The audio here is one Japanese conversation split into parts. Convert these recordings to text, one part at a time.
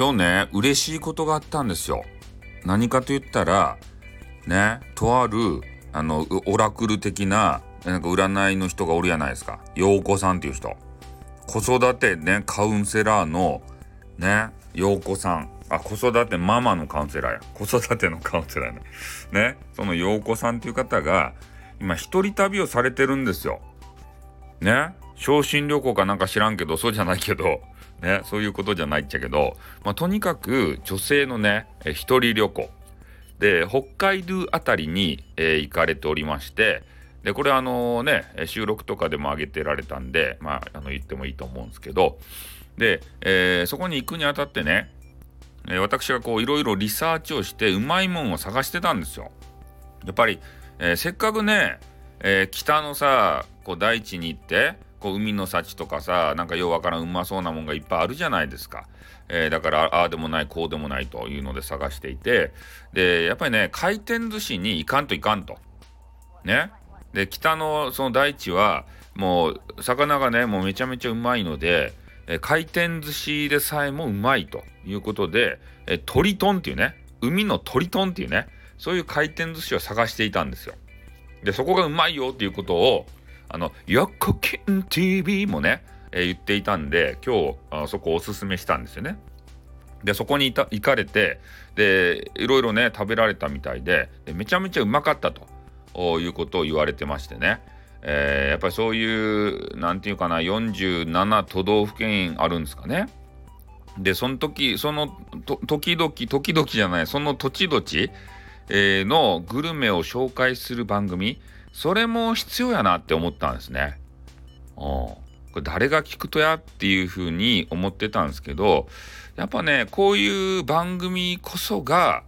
今日ね嬉しいことがあったんですよ。何かと言ったらねとあるあのオラクル的ななんか占いの人がおるやないですか。陽子さんっていう人。子育てねカウンセラーのね陽子さん。あ子育てママのカウンセラーや。子育てのカウンセラーね。ねその陽子さんっていう方が今一人旅をされてるんですよ。ね。昇進旅行かなんか知らんけどそうじゃないけど ねそういうことじゃないっちゃけど、まあ、とにかく女性のねえ一人旅行で北海道あたりに、えー、行かれておりましてでこれあのね収録とかでも上げてられたんでまああの言ってもいいと思うんですけどで、えー、そこに行くにあたってね、えー、私がこういろいろリサーチをしてうまいもんを探してたんですよ。やっぱり、えー、せっかくね、え北のさこう大地に行ってこう海の幸とかさなんかようわからんうまそうなもんがいっぱいあるじゃないですか。えー、だからああでもないこうでもないというので探していてでやっぱりね回転寿司に行かんといかんと。ね。で北のその大地はもう魚がねもうめちゃめちゃうまいので、えー、回転寿司でさえもうまいということで、えー、トリトンっていうね海のトリトンっていうねそういう回転寿司を探していたんですよ。でそこがうまいよっていうことをあの、ヨコキン TV もね、えー、言っていたんで、今日あそこおすすめしたんですよね。で、そこにいた行かれて、で、いろいろね、食べられたみたいで、でめちゃめちゃうまかったということを言われてましてね。えー、やっぱりそういう、なんていうかな、47都道府県あるんですかね。で、その時、その時々、時々じゃない、その土地土地、えー、のグルメを紹介する番組、それも必要やなって思ったんですね。うん。これ誰が聞くとやっていうふうに思ってたんですけど、やっぱね、こういう番組こそが、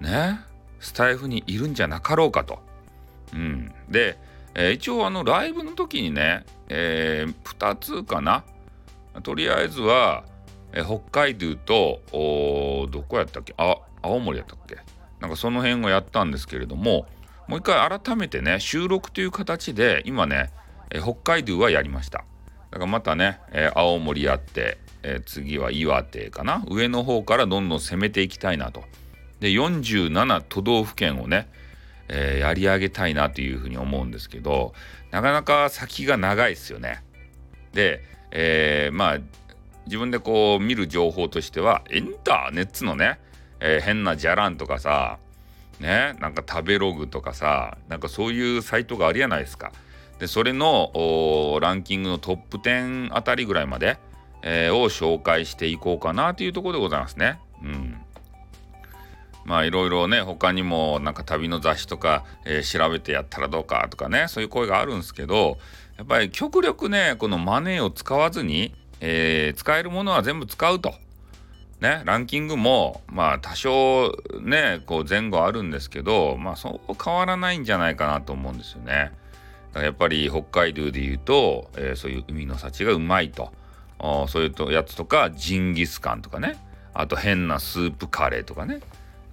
ね、スタイフにいるんじゃなかろうかと。うん。で、えー、一応あのライブの時にね、えー、2つかな。とりあえずは、えー、北海道と、どこやったっけ？あ、青森やったっけ？なんかその辺をやったんですけれども、もう一回改めてね収録という形で今ね、え北海道はやりました。だからまたね、え青森やって、え次は岩手かな？上の方からどんどん攻めていきたいなと。で47都道府県をね、えー、やり上げたいなというふうに思うんですけどなかなか先が長いですよね。で、えー、まあ自分でこう見る情報としてはインターネットのね、えー、変なじゃらんとかさねなんか食べログとかさなんかそういうサイトがあるやないですか。でそれのランキングのトップ10あたりぐらいまで、えー、を紹介していこうかなというところでございますね。うん。まあいろいろね他にもなんか旅の雑誌とか、えー、調べてやったらどうかとかねそういう声があるんですけどやっぱり極力ねこのマネーを使わずに、えー、使えるものは全部使うと。ね、ランキングも、まあ、多少ね、こう前後あるんですけど、まあ、そう変わらないんじゃないかなと思うんですよね。だからやっぱり北海道で言うと、えー、そういう海の幸がうまいと。そういうやつとか、ジンギスカンとかね。あと変なスープカレーとかね。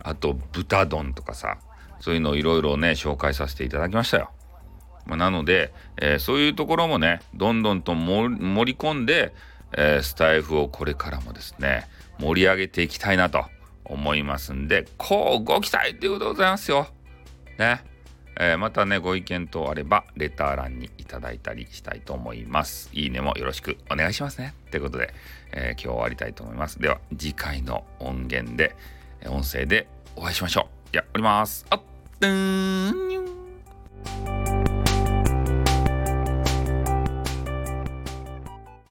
あと豚丼とかさ。そういうのをいろいろね、紹介させていただきましたよ。まあ、なので、えー、そういうところもね、どんどんと盛り込んで、えー、スタイフをこれからもですね、盛り上げていきたいなと思いますんで、こうご期待ということでございますよ。ね。えー、またね、ご意見等あれば、レター欄にいただいたりしたいと思います。いいねもよろしくお願いしますね。ということで、えー、今日終わりたいと思います。では、次回の音源で、音声でお会いしましょう。や、おります。あっ、ーん